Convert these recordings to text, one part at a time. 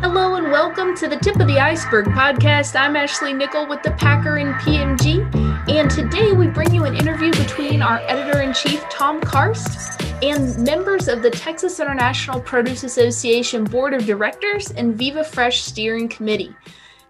Hello and welcome to the Tip of the Iceberg podcast. I'm Ashley Nickel with the Packer and PMG, and today we bring you an interview between our editor in chief, Tom Karst, and members of the Texas International Produce Association Board of Directors and Viva Fresh Steering Committee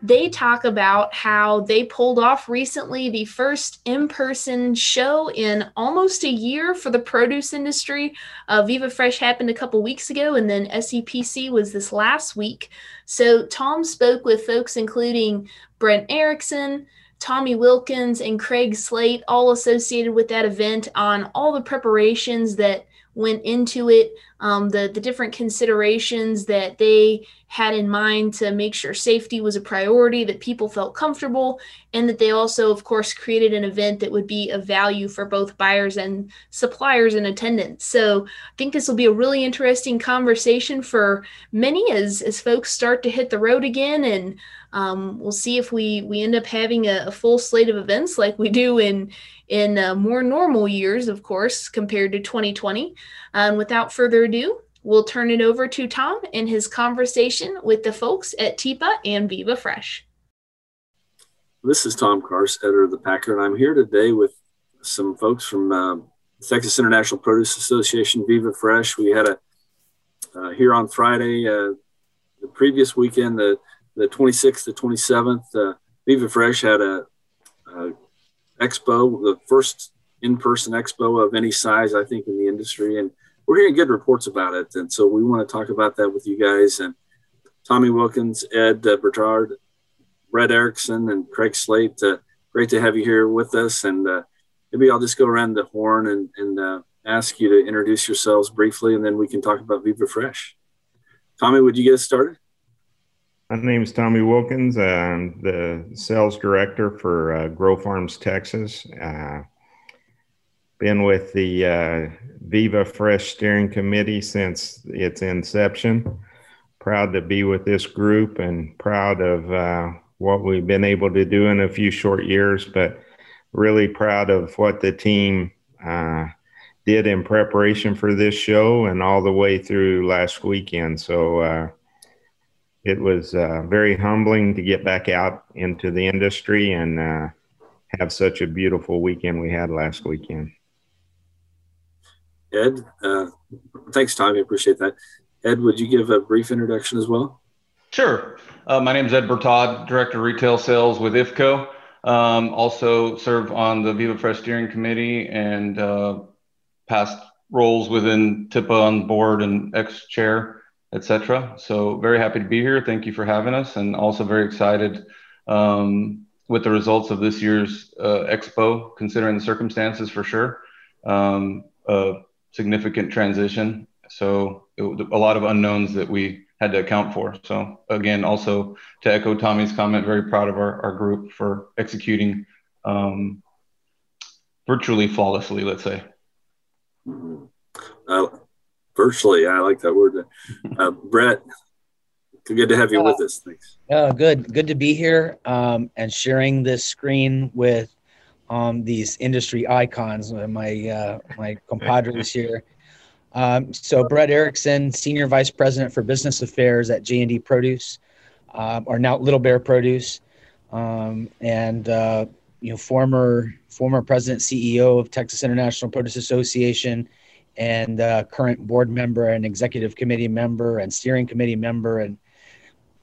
they talk about how they pulled off recently the first in person show in almost a year for the produce industry. Uh, Viva Fresh happened a couple weeks ago, and then SEPC was this last week. So, Tom spoke with folks including Brett Erickson. Tommy Wilkins and Craig Slate, all associated with that event, on all the preparations that went into it, um, the the different considerations that they had in mind to make sure safety was a priority, that people felt comfortable, and that they also, of course, created an event that would be of value for both buyers and suppliers in attendance. So I think this will be a really interesting conversation for many as as folks start to hit the road again and um, we'll see if we we end up having a, a, full slate of events like we do in in uh, more normal years, of course, compared to 2020. And without further ado, we'll turn it over to Tom and his conversation with the folks at TIPA and Viva Fresh. This is Tom Karst, editor of the Packer, and I'm here today with some folks from uh, Texas International Produce Association, Viva Fresh. We had a uh, here on Friday, uh, the previous weekend, the the 26th to 27th. Uh, Viva Fresh had a, a expo, the first in-person expo of any size, I think, in the industry, and we're hearing good reports about it. And so we want to talk about that with you guys. And Tommy Wilkins, Ed uh, Bertaud, Brett Erickson, and Craig Slate. Uh, great to have you here with us. And uh, maybe I'll just go around the horn and, and uh, ask you to introduce yourselves briefly, and then we can talk about Viva Fresh. Tommy, would you get us started? My name is Tommy Wilkins. I'm the sales director for uh, Grow Farms Texas. Uh, been with the Viva Fresh Steering Committee since its inception. Proud to be with this group and proud of uh, what we've been able to do in a few short years, but really proud of what the team uh, did in preparation for this show and all the way through last weekend. So, uh, it was uh, very humbling to get back out into the industry and uh, have such a beautiful weekend we had last weekend. Ed, uh, thanks, Tommy. I appreciate that. Ed, would you give a brief introduction as well? Sure. Uh, my name is Ed Bertaud, Director of Retail Sales with IFCO. Um, also serve on the Viva Fresh Steering Committee and uh, past roles within TIPA on board and ex-chair etc. So very happy to be here. Thank you for having us, and also very excited um, with the results of this year's uh, expo, considering the circumstances for sure. Um, a significant transition, so it, a lot of unknowns that we had to account for. So again, also to echo Tommy's comment, very proud of our, our group for executing um, virtually flawlessly. Let's say. Uh, virtually. I like that word. Uh, Brett, good to have you uh, with us. Thanks. Uh, good. Good to be here um, and sharing this screen with um, these industry icons, my uh, my compadres here. Um, so Brett Erickson, Senior Vice President for Business Affairs at J&D Produce, uh, or now Little Bear Produce, um, and uh, you know former former President CEO of Texas International Produce Association and uh, current board member and executive committee member and steering committee member and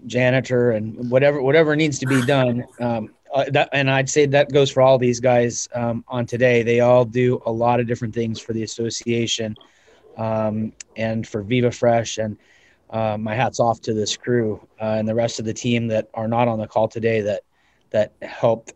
janitor and whatever whatever needs to be done. Um, uh, that, and I'd say that goes for all these guys um, on today. They all do a lot of different things for the association um, and for Viva Fresh. And uh, my hats off to this crew uh, and the rest of the team that are not on the call today that that helped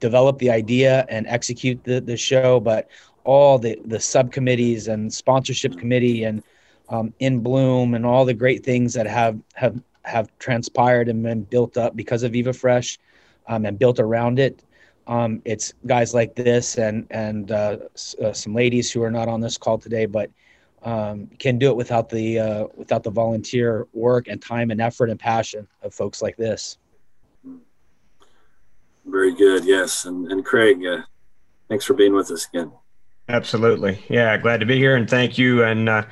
develop the idea and execute the, the show, but all the the subcommittees and sponsorship committee and um, in bloom and all the great things that have have have transpired and been built up because of Viva Fresh um, and built around it. Um, it's guys like this and and uh, uh, some ladies who are not on this call today, but um, can do it without the uh, without the volunteer work and time and effort and passion of folks like this. Very good, yes, and and Craig, uh, thanks for being with us again. Absolutely. Yeah, glad to be here and thank you. And uh,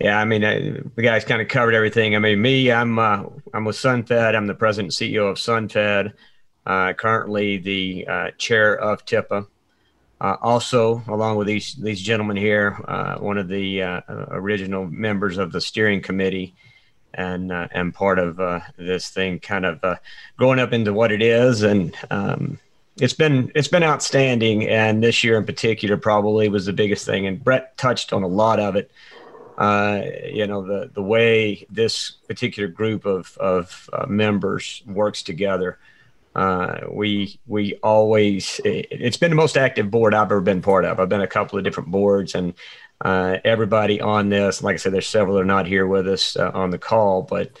yeah, I mean, uh, the guys kind of covered everything. I mean, me, I'm uh, I'm with SunFed. I'm the president and CEO of SunFed. Uh, currently, the uh, chair of TIPA. Uh, also, along with these these gentlemen here, uh, one of the original members of the steering committee, and and part of this thing, kind of growing up into what it is, and um, it's been it's been outstanding. And this year in particular, probably was the biggest thing. And Brett touched on a lot of it uh, you know the the way this particular group of of uh, members works together. Uh, we we always it, has been the most active board I've ever been part of. I've been a couple of different boards, and uh, everybody on this, like I said, there's several that are not here with us uh, on the call, but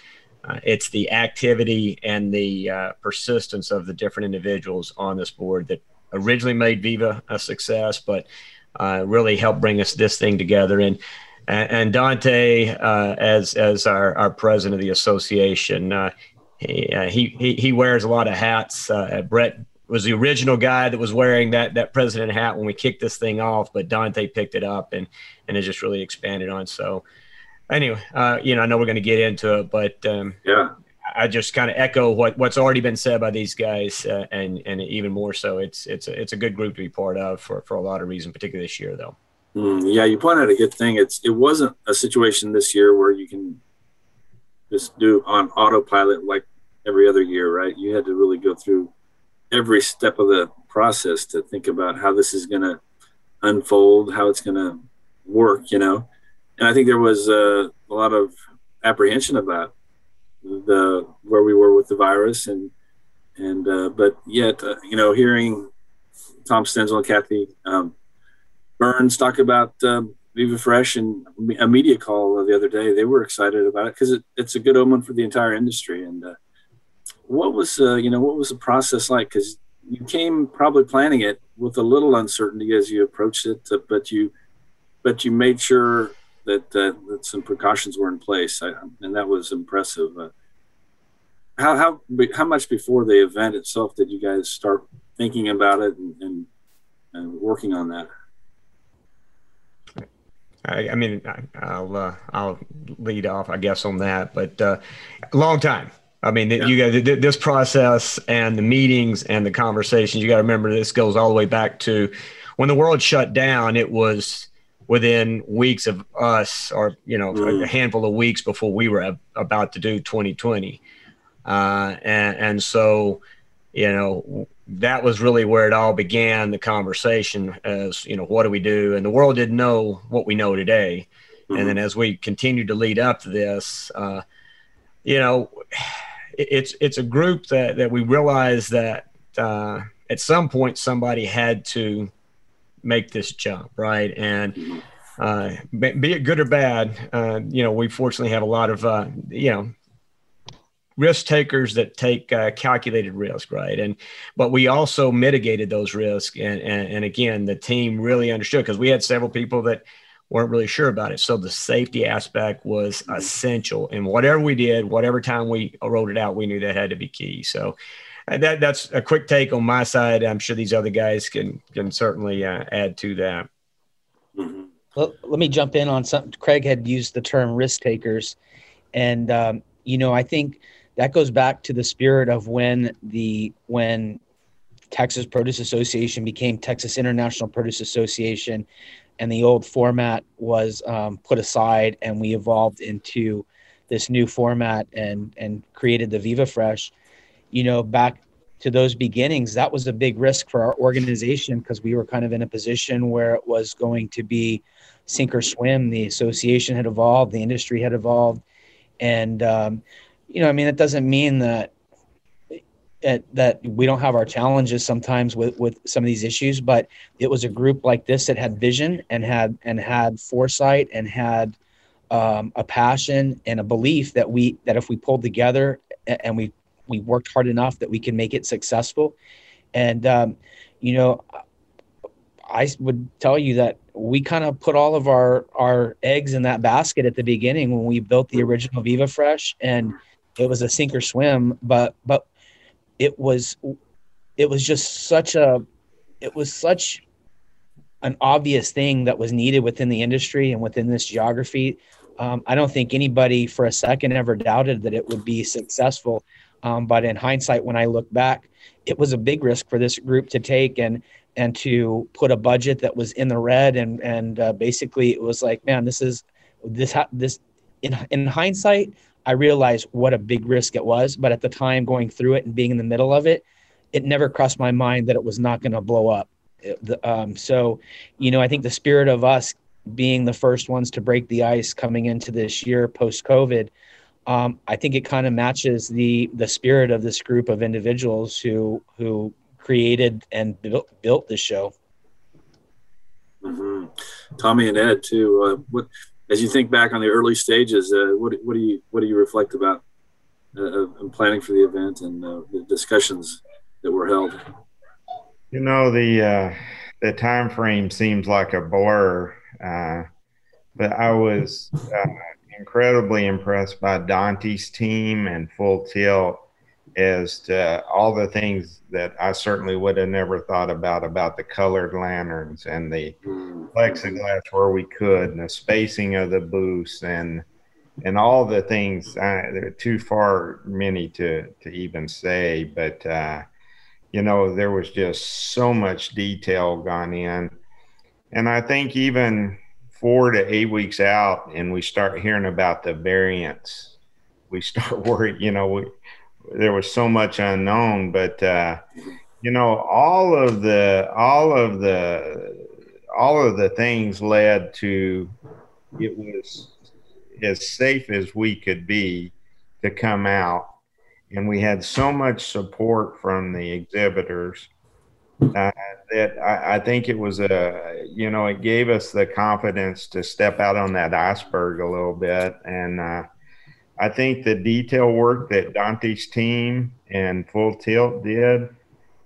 uh, it's the activity and the persistence of the different individuals on this board that originally made Viva a success, but really helped bring us this thing together. And and, and Dante, uh, as as our, our president of the association, uh, he, uh, he, he he wears a lot of hats. Uh, Brett was the original guy that was wearing that that president hat when we kicked this thing off, but Dante picked it up and and it just really expanded on. So anyway, uh, you know, I know we're going to get into it, but um, yeah. I just kind of echo what, what's already been said by these guys, uh, and and even more so, it's it's a, it's a good group to be part of for, for a lot of reasons, particularly this year, though. Mm, yeah, you pointed out a good thing. It's it wasn't a situation this year where you can just do on autopilot like every other year, right? You had to really go through every step of the process to think about how this is going to unfold, how it's going to work, you know. And I think there was uh, a lot of apprehension about the where we were with the virus, and and uh, but yet, uh, you know, hearing Tom Stenzel and Kathy um, Burns talk about um, Viva Fresh and a media call the other day. They were excited about it because it, it's a good omen for the entire industry. And uh, what was uh, you know what was the process like? Because you came probably planning it with a little uncertainty as you approached it, uh, but you but you made sure that uh, that some precautions were in place, I, and that was impressive. Uh, how how how much before the event itself did you guys start thinking about it and, and, and working on that? I, I mean, I, will uh, I'll lead off, I guess, on that. But uh, a long time. I mean, yeah. you got this process and the meetings and the conversations. You got to remember this goes all the way back to when the world shut down. It was within weeks of us, or you know, mm. a handful of weeks before we were about to do 2020, uh, and, and so you know that was really where it all began the conversation as you know what do we do and the world didn't know what we know today mm-hmm. and then as we continued to lead up to this uh, you know it's it's a group that that we realized that uh, at some point somebody had to make this jump right and mm-hmm. uh, be it good or bad uh, you know we fortunately have a lot of uh, you know risk takers that take uh, calculated risk, right? And but we also mitigated those risks, and and, and again, the team really understood because we had several people that weren't really sure about it. So the safety aspect was mm-hmm. essential, and whatever we did, whatever time we wrote it out, we knew that had to be key. So. That that's a quick take on my side. I'm sure these other guys can can certainly uh, add to that. Mm-hmm. Well, let me jump in on something. Craig had used the term risk takers, and um, you know I think that goes back to the spirit of when the when Texas Produce Association became Texas International Produce Association, and the old format was um, put aside, and we evolved into this new format and and created the Viva Fresh. You know, back to those beginnings, that was a big risk for our organization because we were kind of in a position where it was going to be sink or swim. The association had evolved, the industry had evolved, and um, you know, I mean, it doesn't mean that that we don't have our challenges sometimes with with some of these issues, but it was a group like this that had vision and had and had foresight and had um, a passion and a belief that we that if we pulled together and we we worked hard enough that we can make it successful. And um, you know, I would tell you that we kind of put all of our our eggs in that basket at the beginning when we built the original Viva Fresh and it was a sink or swim but but it was it was just such a it was such an obvious thing that was needed within the industry and within this geography. Um, I don't think anybody for a second ever doubted that it would be successful. Um, but in hindsight, when I look back, it was a big risk for this group to take and and to put a budget that was in the red and and uh, basically it was like, man, this is this this in in hindsight, I realized what a big risk it was. But at the time, going through it and being in the middle of it, it never crossed my mind that it was not going to blow up. Um, so, you know, I think the spirit of us being the first ones to break the ice coming into this year post COVID, um, I think it kind of matches the the spirit of this group of individuals who who created and built built this show. Mm-hmm. Tommy and Ed too. Uh, what as you think back on the early stages, uh, what what do you what do you reflect about uh, in planning for the event and uh, the discussions that were held? You know the uh, the time frame seems like a blur, uh, but I was uh, incredibly impressed by Dante's team and Full Tilt as to all the things that I certainly would have never thought about about the colored lanterns and the mm-hmm. plexiglass where we could and the spacing of the booths and and all the things. Uh, they're too far many to to even say, but uh, you know, there was just so much detail gone in. And I think even four to eight weeks out, and we start hearing about the variants, we start worrying, you know, we, there was so much unknown, but, uh, you know, all of the, all of the, all of the things led to it was as safe as we could be to come out. And we had so much support from the exhibitors uh, that I, I, think it was a you know it gave us the confidence to step out on that iceberg a little bit. And uh, I think the detail work that Dante's team and Full Tilt did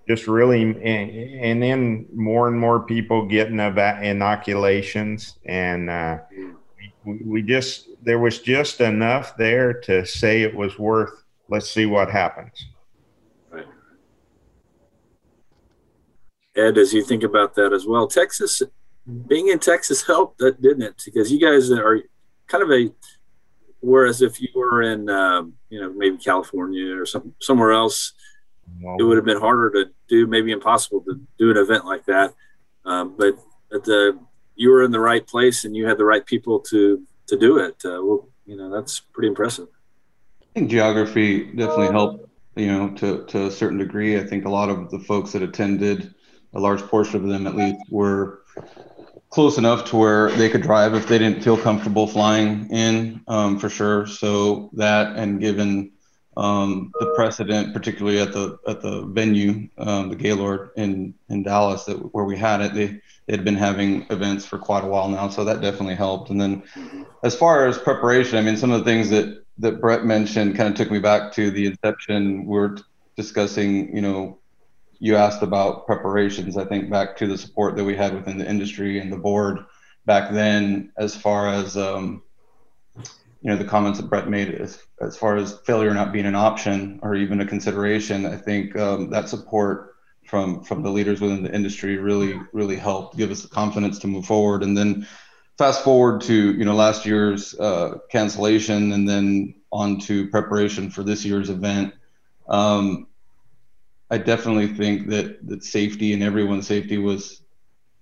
just really and, and then more and more people getting about inoculations and uh, we, we just there was just enough there to say it was worth let's see what happens. Ed, as you think about that as well, Texas, being in Texas helped, that didn't it? Because you guys are kind of a, whereas if you were in, um, you know, maybe California or some somewhere else, well, it would have been harder to do, maybe impossible to do an event like that. Um, but at the you were in the right place and you had the right people to to do it. Uh, well, you know, that's pretty impressive. I think geography definitely helped, you know, to, to a certain degree. I think a lot of the folks that attended, a large portion of them at least, were close enough to where they could drive if they didn't feel comfortable flying in, um, for sure. So that, and given um, the precedent, particularly at the at the venue, um, the Gaylord in in Dallas, that where we had it, they they had been having events for quite a while now, so that definitely helped. And then, as far as preparation, I mean, some of the things that that Brett mentioned kind of took me back to the inception. We are discussing, you know, you asked about preparations. I think back to the support that we had within the industry and the board back then, as far as, um, you know, the comments that Brett made as, as far as failure not being an option or even a consideration. I think um, that support from from the leaders within the industry really really helped give us the confidence to move forward. And then fast forward to you know last year's uh, cancellation and then on to preparation for this year's event um, i definitely think that that safety and everyone's safety was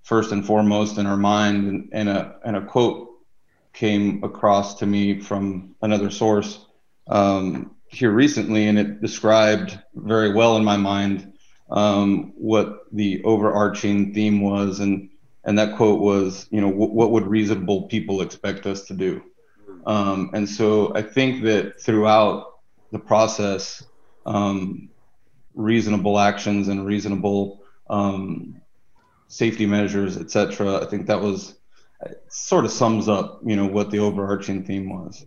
first and foremost in our mind and, and a and a quote came across to me from another source um, here recently and it described very well in my mind um, what the overarching theme was and and that quote was, you know, what would reasonable people expect us to do? Um, and so I think that throughout the process, um, reasonable actions and reasonable um, safety measures, et cetera, I think that was sort of sums up, you know, what the overarching theme was.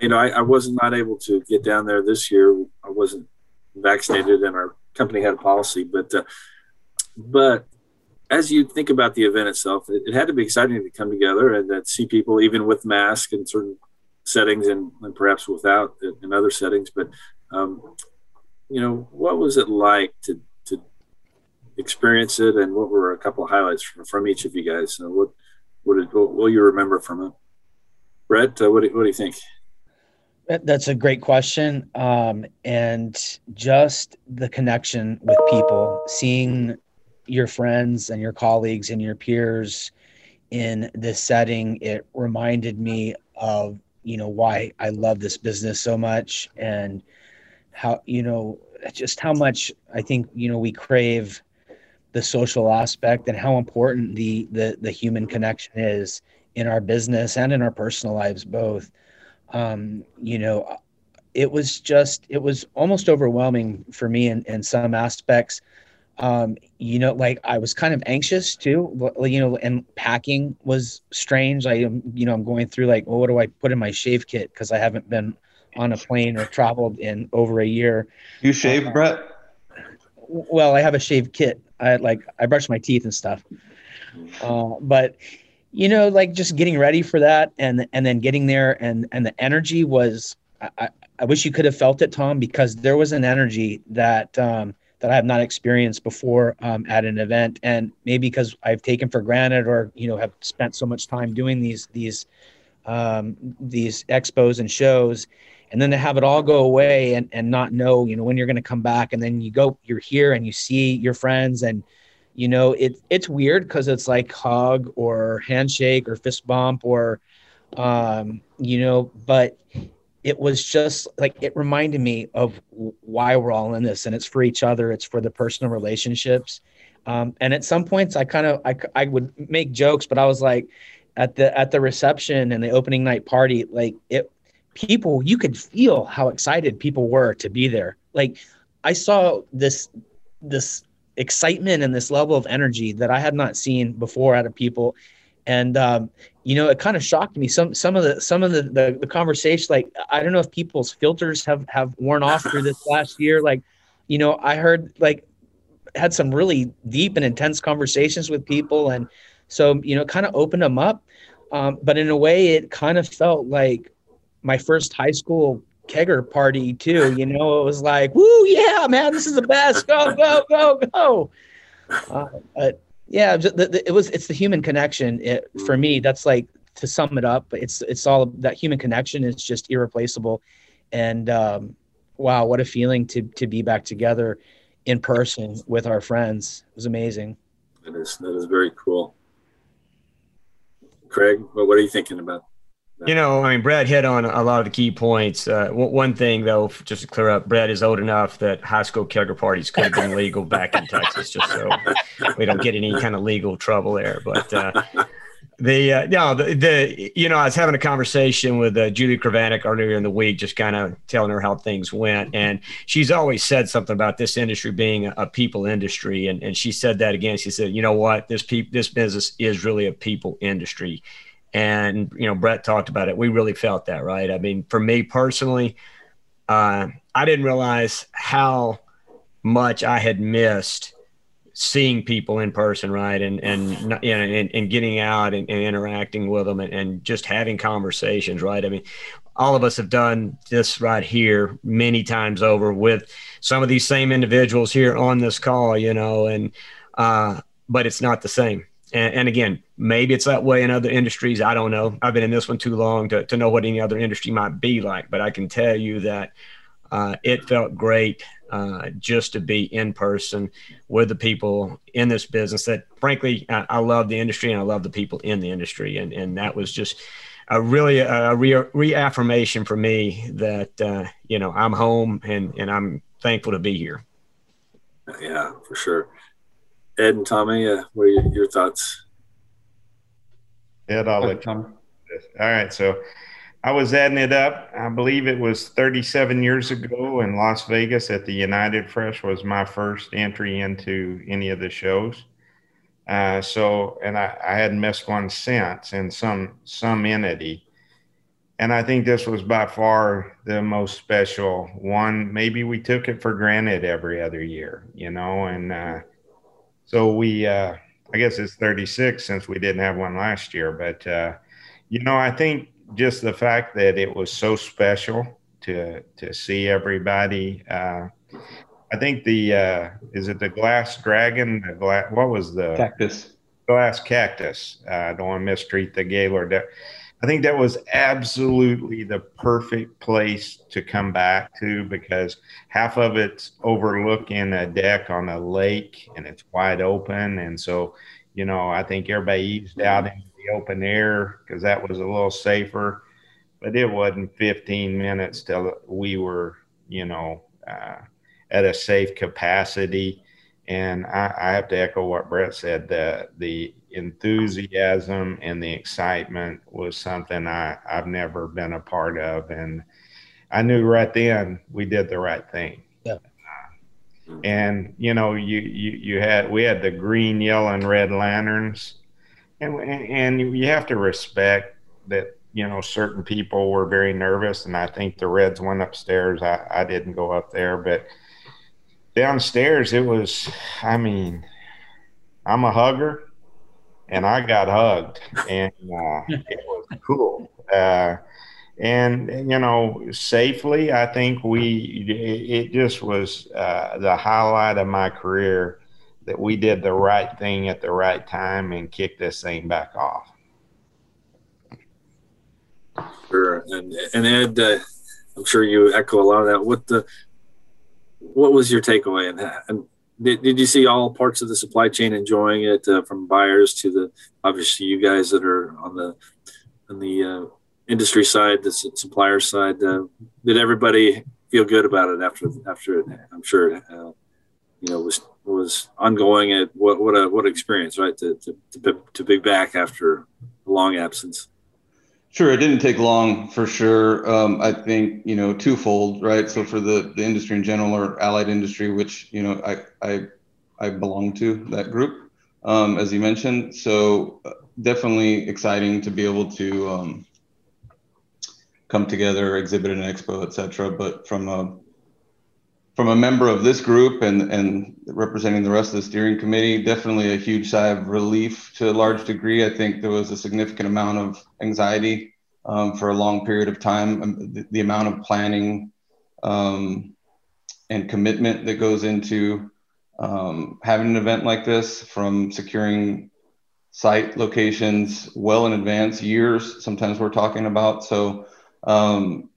You know, I, I was not able to get down there this year. I wasn't vaccinated, and our company had a policy, but uh, but as you think about the event itself, it, it, had to be exciting to come together and that see people even with masks in certain settings and, and perhaps without in other settings. But um, you know, what was it like to to experience it, and what were a couple of highlights from, from each of you guys? So what what did what will you remember from it? Brett, uh, what do, what do you think? That's a great question. Um, and just the connection with people, seeing your friends and your colleagues and your peers in this setting, it reminded me of, you know, why I love this business so much and how, you know, just how much I think, you know, we crave the social aspect and how important the, the, the human connection is in our business and in our personal lives, both um, you know, it was just it was almost overwhelming for me in, in some aspects. Um, you know, like I was kind of anxious too, you know, and packing was strange. I am, you know, I'm going through like, well, what do I put in my shave kit? Cause I haven't been on a plane or traveled in over a year. You shave, uh, Brett? Well, I have a shave kit. I like, I brush my teeth and stuff. Uh, but you know, like just getting ready for that and and then getting there and and the energy was I, I wish you could have felt it, Tom, because there was an energy that um, that I have not experienced before um, at an event, and maybe because I've taken for granted or you know have spent so much time doing these these um, these expos and shows, and then to have it all go away and and not know you know when you're going to come back, and then you go you're here and you see your friends and you know it it's weird because it's like hug or handshake or fist bump or um you know but it was just like it reminded me of why we're all in this and it's for each other it's for the personal relationships. Um, and at some points i kind of I, I would make jokes but i was like at the at the reception and the opening night party like it people you could feel how excited people were to be there like i saw this this excitement and this level of energy that I had not seen before out of people. And um, you know, it kind of shocked me. Some some of the some of the, the the conversation, like I don't know if people's filters have have worn off through this last year. Like, you know, I heard like had some really deep and intense conversations with people, and so you know, kind of opened them up. Um, but in a way, it kind of felt like my first high school kegger party too. You know, it was like, woo, yeah, man, this is the best. Go, go, go, go. Uh, but yeah, it was. It's the human connection. It, for me, that's like to sum it up. It's it's all that human connection is just irreplaceable. And um, wow, what a feeling to to be back together in person with our friends. It was amazing. That is that is very cool. Craig, what are you thinking about you know, I mean, Brad hit on a lot of the key points. Uh, one thing, though, just to clear up, Brad is old enough that high school kegger parties could have been legal back in Texas, just so we don't get any kind of legal trouble there. But uh, the uh, no, the, the you know, I was having a conversation with uh, Julie Kravanek earlier in the week, just kind of telling her how things went, and she's always said something about this industry being a, a people industry, and and she said that again. She said, you know what, this pe- this business is really a people industry and, you know, Brett talked about it. We really felt that, right? I mean, for me personally, uh, I didn't realize how much I had missed seeing people in person, right? And, and, you know, and, and getting out and, and interacting with them and, and just having conversations, right? I mean, all of us have done this right here many times over with some of these same individuals here on this call, you know, and, uh, but it's not the same and, and, again, maybe it's that way in other industries. I don't know. I've been in this one too long to, to know what any other industry might be like. But I can tell you that uh, it felt great uh, just to be in person with the people in this business that, frankly, I, I, love the industry and I love the people in the industry. And, and that was just a really a re- reaffirmation for me that, uh, you know, I'm home and, and I'm thankful to be here. Yeah, for sure. Ed and Tommy, uh, what are your, your thoughts? Ed, I'll let Tommy. All right, so I was adding it up. I believe it was 37 years ago in Las Vegas at the United Fresh was my first entry into any of the shows. Uh, so, and I, I hadn't missed one since in some some entity. And I think this was by far the most special one. Maybe we took it for granted every other year, you know, and uh, so we, uh, I guess it's 36 since we didn't have one last year. But, uh, you know, I think just the fact that it was so special to, to see everybody, uh, I think the uh, is it the glass dragon? The glass, what was the cactus? Glass cactus. Uh, I don't want to mistreat the Gaylord. I think that was absolutely the perfect place to come back to because half of it's overlooking a deck on a lake and it's wide open. And so, you know, I think everybody eased out into the open air because that was a little safer. But it wasn't 15 minutes till we were, you know, uh, at a safe capacity. And I, I, have to echo what Brett said. that the enthusiasm and the excitement was something I, I've never been a part of, and I knew right then we did the right thing. Yeah. And you know, you you you had we had the green, yellow, and red lanterns, and and you have to respect that you know certain people were very nervous, and I think the Reds went upstairs. I I didn't go up there, but downstairs it was i mean i'm a hugger and i got hugged and uh, it was cool. Uh, and you know safely i think we it just was uh, the highlight of my career that we did the right thing at the right time and kicked this thing back off. Sure and, and ed uh, i'm sure you echo a lot of that. What the what was your takeaway? And, and did, did you see all parts of the supply chain enjoying it, uh, from buyers to the obviously you guys that are on the on the uh, industry side, the supplier side? Uh, did everybody feel good about it after after it? I'm sure uh, you know was was ongoing. At what what a what experience, right? To to to, to be back after a long absence. Sure, it didn't take long for sure. Um, I think you know twofold, right? So for the the industry in general or allied industry, which you know I I I belong to that group, um, as you mentioned. So uh, definitely exciting to be able to um, come together, exhibit an expo, etc. But from a from a member of this group and, and representing the rest of the steering committee, definitely a huge sigh of relief to a large degree. I think there was a significant amount of anxiety um, for a long period of time. Um, the, the amount of planning um, and commitment that goes into um, having an event like this, from securing site locations well in advance, years, sometimes we're talking about. So um,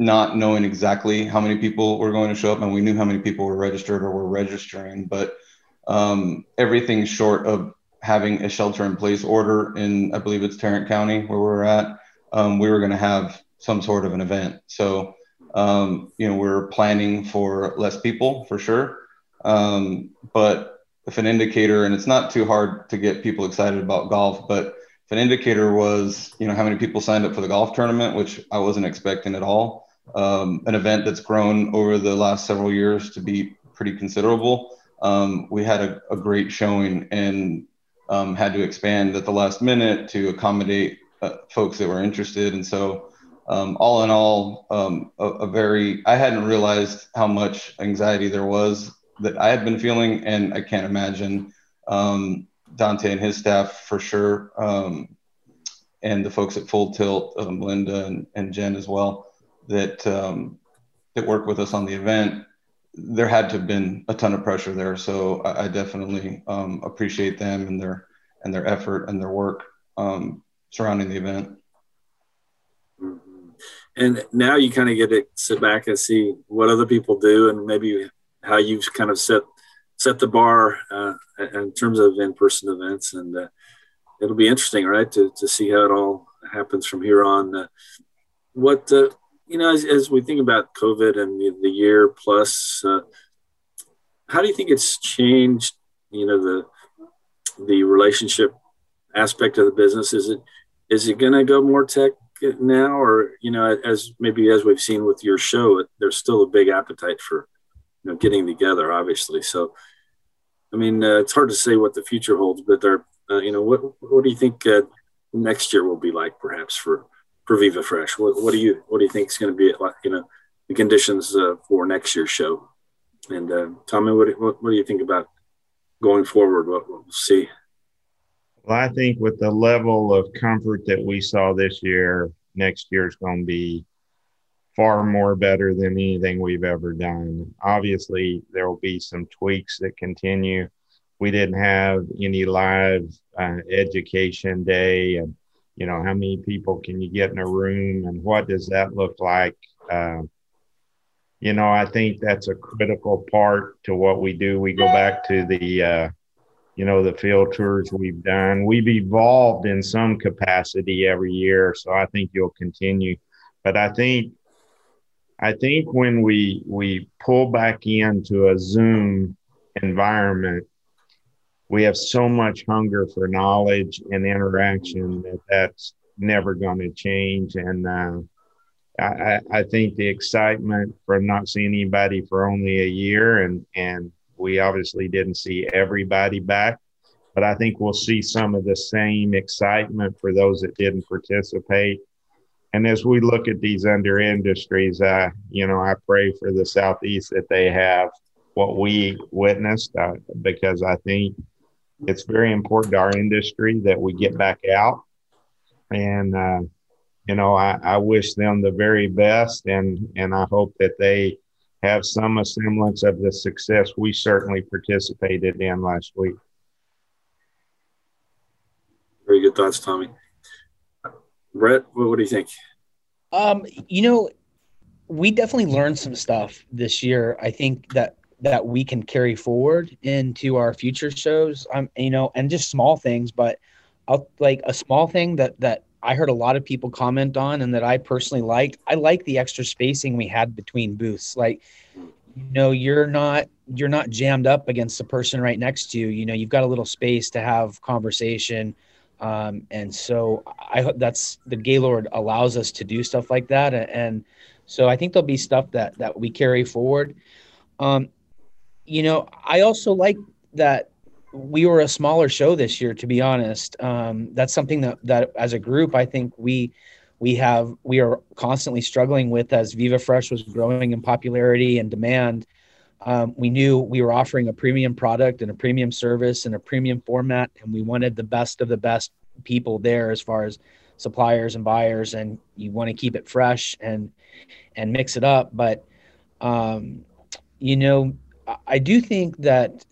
not knowing exactly how many people were going to show up, and we knew how many people were registered or were registering, but um, everything short of having a shelter in place order in, I believe it's Tarrant County where we're at, um, we were going to have some sort of an event. So, um, you know, we're planning for less people for sure. Um, but if an indicator, and it's not too hard to get people excited about golf, but if an indicator was, you know, how many people signed up for the golf tournament, which I wasn't expecting at all, um, an event that's grown over the last several years to be pretty considerable. Um, we had a, a, great showing and um, had to expand at the last minute to accommodate uh, folks that were interested. And so, um, all in all, um, a, a, very, I hadn't realized how much anxiety there was that I had been feeling. And I can't imagine um, Dante and his staff for sure. and the folks at Full Tilt, Linda and, and Jen as well that um, that worked with us on the event, there had to have been a ton of pressure there. So I, I definitely um, appreciate them and their and their effort and their work um, surrounding the event. Mm-hmm. And now you kind of get to sit back and see what other people do, and maybe how you've kind of set set the bar uh, in terms of in-person events, and uh, it'll be interesting, right, to to see how it all happens from here on. Uh, what uh, you know, as, as we think about COVID and the, the year plus, uh, how do you think it's changed? You know, the the relationship aspect of the business. Is it is it going to go more tech now, or you know, as maybe as we've seen with your show, there's still a big appetite for you know getting together, obviously. So, I mean, uh, it's hard to say what the future holds, but there, uh, you know, what what do you think uh, next year will be like, perhaps for for Viva Fresh? What, what do you what do you think is going to be like? You know, the conditions uh, for next year's show. And uh, Tommy, what, what, what do you think about going forward? What we'll see. Well, I think with the level of comfort that we saw this year, next year is going to be far more better than anything we've ever done. Obviously, there will be some tweaks that continue. We didn't have any live uh, education day, and you know how many people can you get in a room, and what does that look like? Uh, you know, I think that's a critical part to what we do. We go back to the, uh, you know, the field tours we've done. We've evolved in some capacity every year, so I think you'll continue. But I think, I think when we we pull back into a Zoom environment, we have so much hunger for knowledge and interaction that that's never going to change. And uh, I, I think the excitement from not seeing anybody for only a year and and we obviously didn't see everybody back, but I think we'll see some of the same excitement for those that didn't participate. And as we look at these under industries, uh, you know, I pray for the southeast that they have what we witnessed uh, because I think it's very important to our industry that we get back out and. Uh, you know, I, I wish them the very best, and and I hope that they have some semblance of the success we certainly participated in last week. Very good thoughts, Tommy. Brett, what, what do you think? Um, you know, we definitely learned some stuff this year. I think that that we can carry forward into our future shows. Um, you know, and just small things, but I'll like a small thing that that I heard a lot of people comment on and that I personally liked. I like the extra spacing we had between booths. Like, you know, you're not you're not jammed up against the person right next to you. You know, you've got a little space to have conversation. Um, and so I hope that's the Gaylord allows us to do stuff like that. And so I think there'll be stuff that that we carry forward. Um, you know, I also like that we were a smaller show this year, to be honest. Um, that's something that that as a group, I think we we have we are constantly struggling with as Viva Fresh was growing in popularity and demand. Um, we knew we were offering a premium product and a premium service and a premium format, and we wanted the best of the best people there as far as suppliers and buyers. And you want to keep it fresh and and mix it up, but um, you know, I do think that.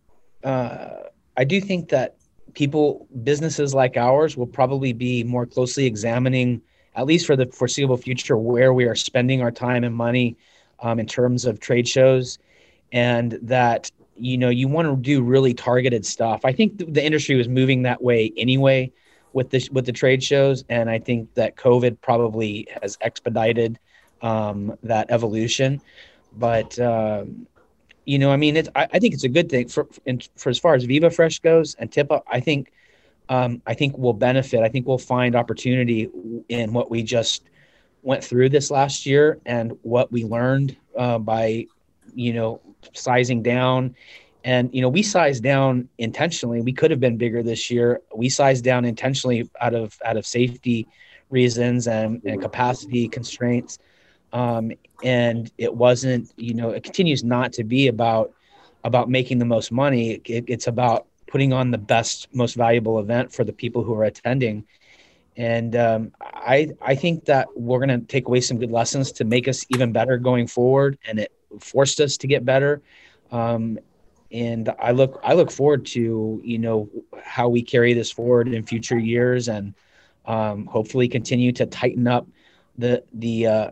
Uh, I do think that people, businesses like ours, will probably be more closely examining, at least for the foreseeable future, where we are spending our time and money um, in terms of trade shows, and that you know you want to do really targeted stuff. I think the industry was moving that way anyway with the with the trade shows, and I think that COVID probably has expedited um, that evolution. But um, you know, I mean, it's, I, I think it's a good thing for, in, for as far as Viva Fresh goes and Tipa. I think, um, I think we'll benefit. I think we'll find opportunity in what we just went through this last year and what we learned uh, by, you know, sizing down. And you know, we sized down intentionally. We could have been bigger this year. We sized down intentionally out of out of safety reasons and, and capacity constraints um, and it wasn't you know it continues not to be about about making the most money it, it's about putting on the best most valuable event for the people who are attending and um, I I think that we're going to take away some good lessons to make us even better going forward, and it forced us to get better. Um, and I look I look forward to you know how we carry this forward in future years, and um, hopefully continue to tighten up the the uh,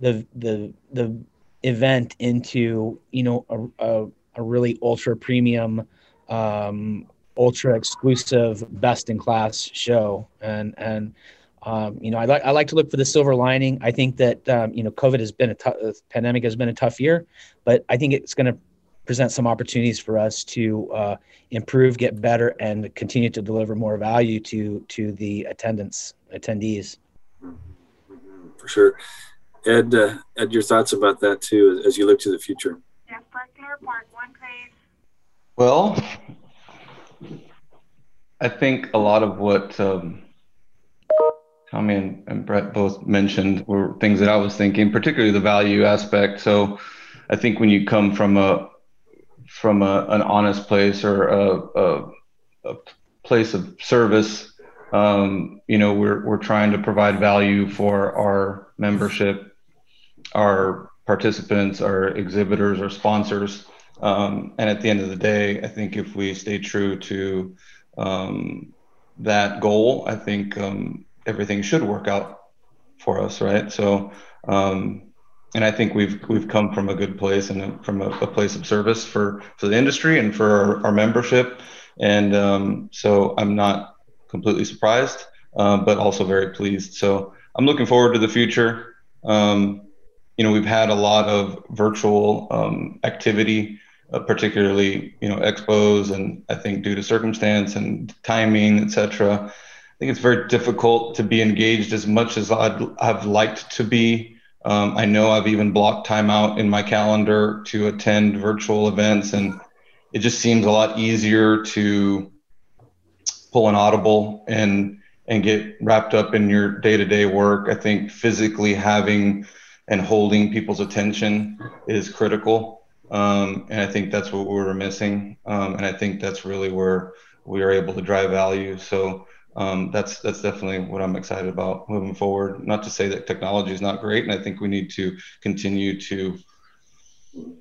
the the the event into you know a, a, a really ultra premium um, ultra exclusive best in class show. And and um, you know I like I like to look for the silver lining. I think that um, you know COVID has been a tough pandemic has been a tough year but I think it's going to present some opportunities for us to uh, improve get better and continue to deliver more value to to the attendance attendees. For sure Ed, uh, Ed, your thoughts about that too, as you look to the future. Well, I think a lot of what um, Tommy and, and Brett both mentioned were things that I was thinking, particularly the value aspect. So, I think when you come from a from a, an honest place or a, a, a place of service, um, you know, we're we're trying to provide value for our membership our participants, our exhibitors, our sponsors. Um, and at the end of the day, I think if we stay true to um, that goal, I think um, everything should work out for us, right? So, um, and I think we've we've come from a good place and from a, a place of service for for the industry and for our, our membership, and um, so I'm not completely surprised, uh, but also very pleased. So I'm looking forward to the future. Um, you know, we've had a lot of virtual um, activity uh, particularly you know expos and i think due to circumstance and timing etc i think it's very difficult to be engaged as much as i'd have liked to be. Um, i know i've even blocked time out in my calendar to attend virtual events and it just seems a lot easier to pull an audible and and get wrapped up in your day-to-day work. I think physically having and holding people's attention is critical um, and I think that's what we were missing. Um, and I think that's really where we are able to drive value. So um, that's that's definitely what I'm excited about moving forward. Not to say that technology is not great, and I think we need to continue to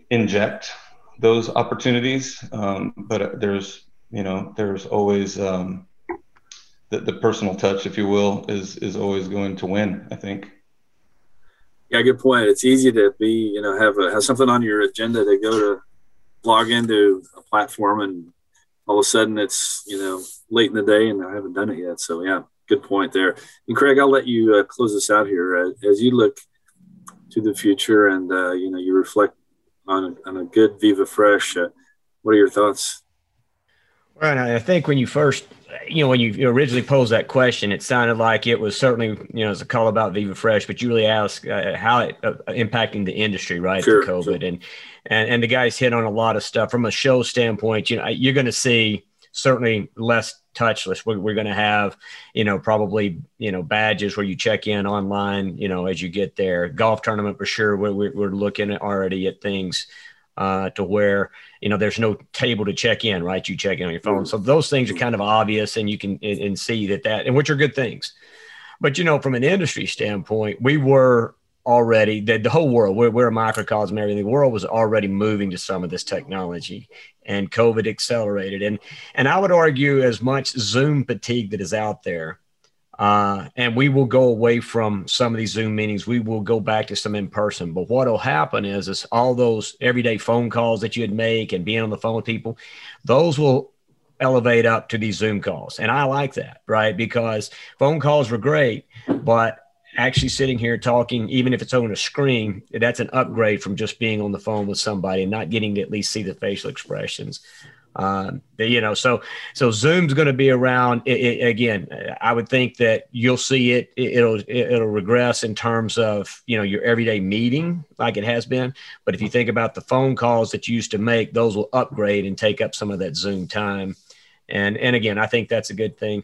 inject those opportunities. Um, but there's you know there's always um, the, the personal touch, if you will, is is always going to win. I think. Yeah, good point. It's easy to be, you know, have a, have something on your agenda to go to log into a platform, and all of a sudden it's, you know, late in the day, and I haven't done it yet. So yeah, good point there. And Craig, I'll let you uh, close this out here uh, as you look to the future, and uh, you know, you reflect on a, on a good Viva Fresh. Uh, what are your thoughts? Well, I think when you first you know, when you originally posed that question, it sounded like it was certainly, you know, it's a call about Viva Fresh, but you really asked uh, how it uh, impacting the industry, right? Sure, COVID sure. and, and, and the guys hit on a lot of stuff from a show standpoint. You know, you're going to see certainly less touchless. We're, we're going to have, you know, probably, you know, badges where you check in online, you know, as you get there. Golf tournament for sure. We're, we're looking already at things uh, to where you know there's no table to check in right? You check in on your phone. So those things are kind of obvious and you can and, and see that that and which are good things. But you know from an industry standpoint we were already the, the whole world we're, we're a microcosm everything. The world was already moving to some of this technology and covid accelerated. And and i would argue as much zoom fatigue that is out there uh, and we will go away from some of these Zoom meetings. We will go back to some in person. But what will happen is, is all those everyday phone calls that you'd make and being on the phone with people, those will elevate up to these Zoom calls. And I like that, right? Because phone calls were great, but actually sitting here talking, even if it's on a screen, that's an upgrade from just being on the phone with somebody and not getting to at least see the facial expressions. Um, you know, so so Zoom's going to be around it, it, again. I would think that you'll see it, it. will it'll regress in terms of you know your everyday meeting like it has been. But if you think about the phone calls that you used to make, those will upgrade and take up some of that Zoom time. And and again, I think that's a good thing.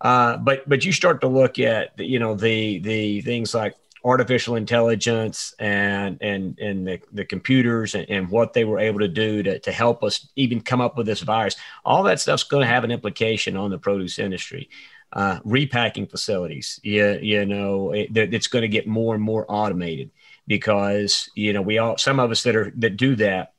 Uh, but but you start to look at you know the the things like artificial intelligence and and and the, the computers and, and what they were able to do to, to help us even come up with this virus all that stuff's going to have an implication on the produce industry. Uh, repacking facilities you, you know it, it's going to get more and more automated because you know we all some of us that are that do that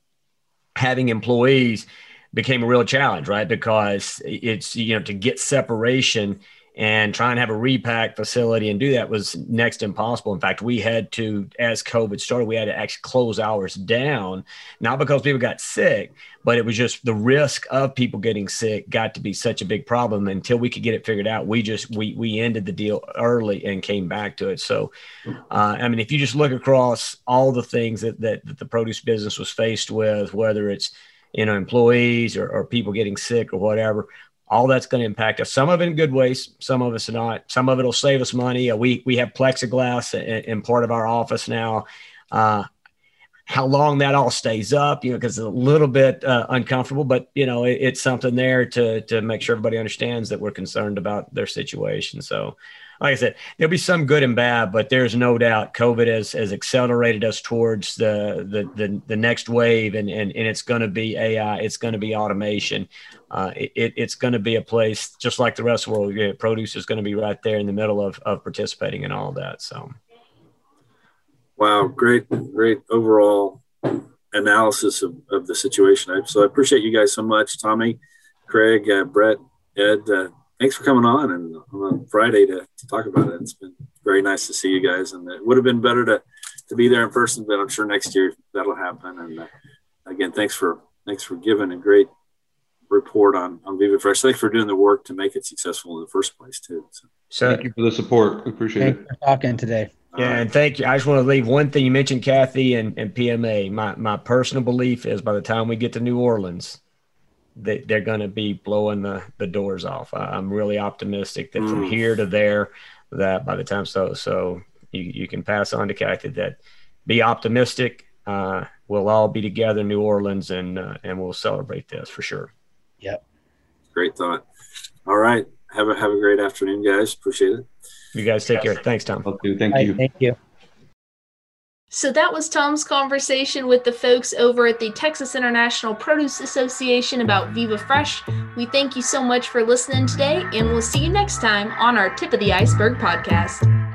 having employees became a real challenge right? Because it's you know to get separation and try and have a repack facility and do that was next impossible. In fact, we had to, as COVID started, we had to actually close hours down, not because people got sick, but it was just the risk of people getting sick got to be such a big problem. Until we could get it figured out, we just we we ended the deal early and came back to it. So, uh, I mean, if you just look across all the things that, that that the produce business was faced with, whether it's you know employees or, or people getting sick or whatever all that's going to impact us. Some of it in good ways, some of us not. Some of it will save us money. We we have plexiglass in, in part of our office now. Uh, how long that all stays up, you know, because it's a little bit uh, uncomfortable, but you know, it, it's something there to to make sure everybody understands that we're concerned about their situation. So, like I said, there'll be some good and bad, but there's no doubt COVID has, has accelerated us towards the, the, the, the next wave and, and, and it's going to be AI, it's going to be automation. Uh, it, it's going to be a place just like the rest of the world. Yeah, produce is going to be right there in the middle of, of participating in all of that. So. Wow, great, great overall analysis of, of the situation. So I appreciate you guys so much, Tommy, Craig, uh, Brett, Ed. Uh, thanks for coming on and on Friday to, to talk about it. It's been very nice to see you guys, and it would have been better to to be there in person, but I'm sure next year that'll happen. And uh, again, thanks for thanks for giving a great report on on Viva Fresh. Thanks for doing the work to make it successful in the first place too. So, so thank you for the support. We appreciate Thanks it. For talking today. Yeah, right. and thank you. I just want to leave one thing you mentioned, Cathy and, and PMA. My my personal belief is by the time we get to New Orleans, they, they're going to be blowing the, the doors off. I'm really optimistic that mm. from here to there, that by the time so so you, you can pass on to Cathy that be optimistic. Uh, we'll all be together in New Orleans and uh, and we'll celebrate this for sure. Yep. Great thought. All right. Have a have a great afternoon, guys. Appreciate it. You guys take care. Thanks, Tom. Thank you. Thank you. So that was Tom's conversation with the folks over at the Texas International Produce Association about Viva Fresh. We thank you so much for listening today, and we'll see you next time on our Tip of the Iceberg podcast.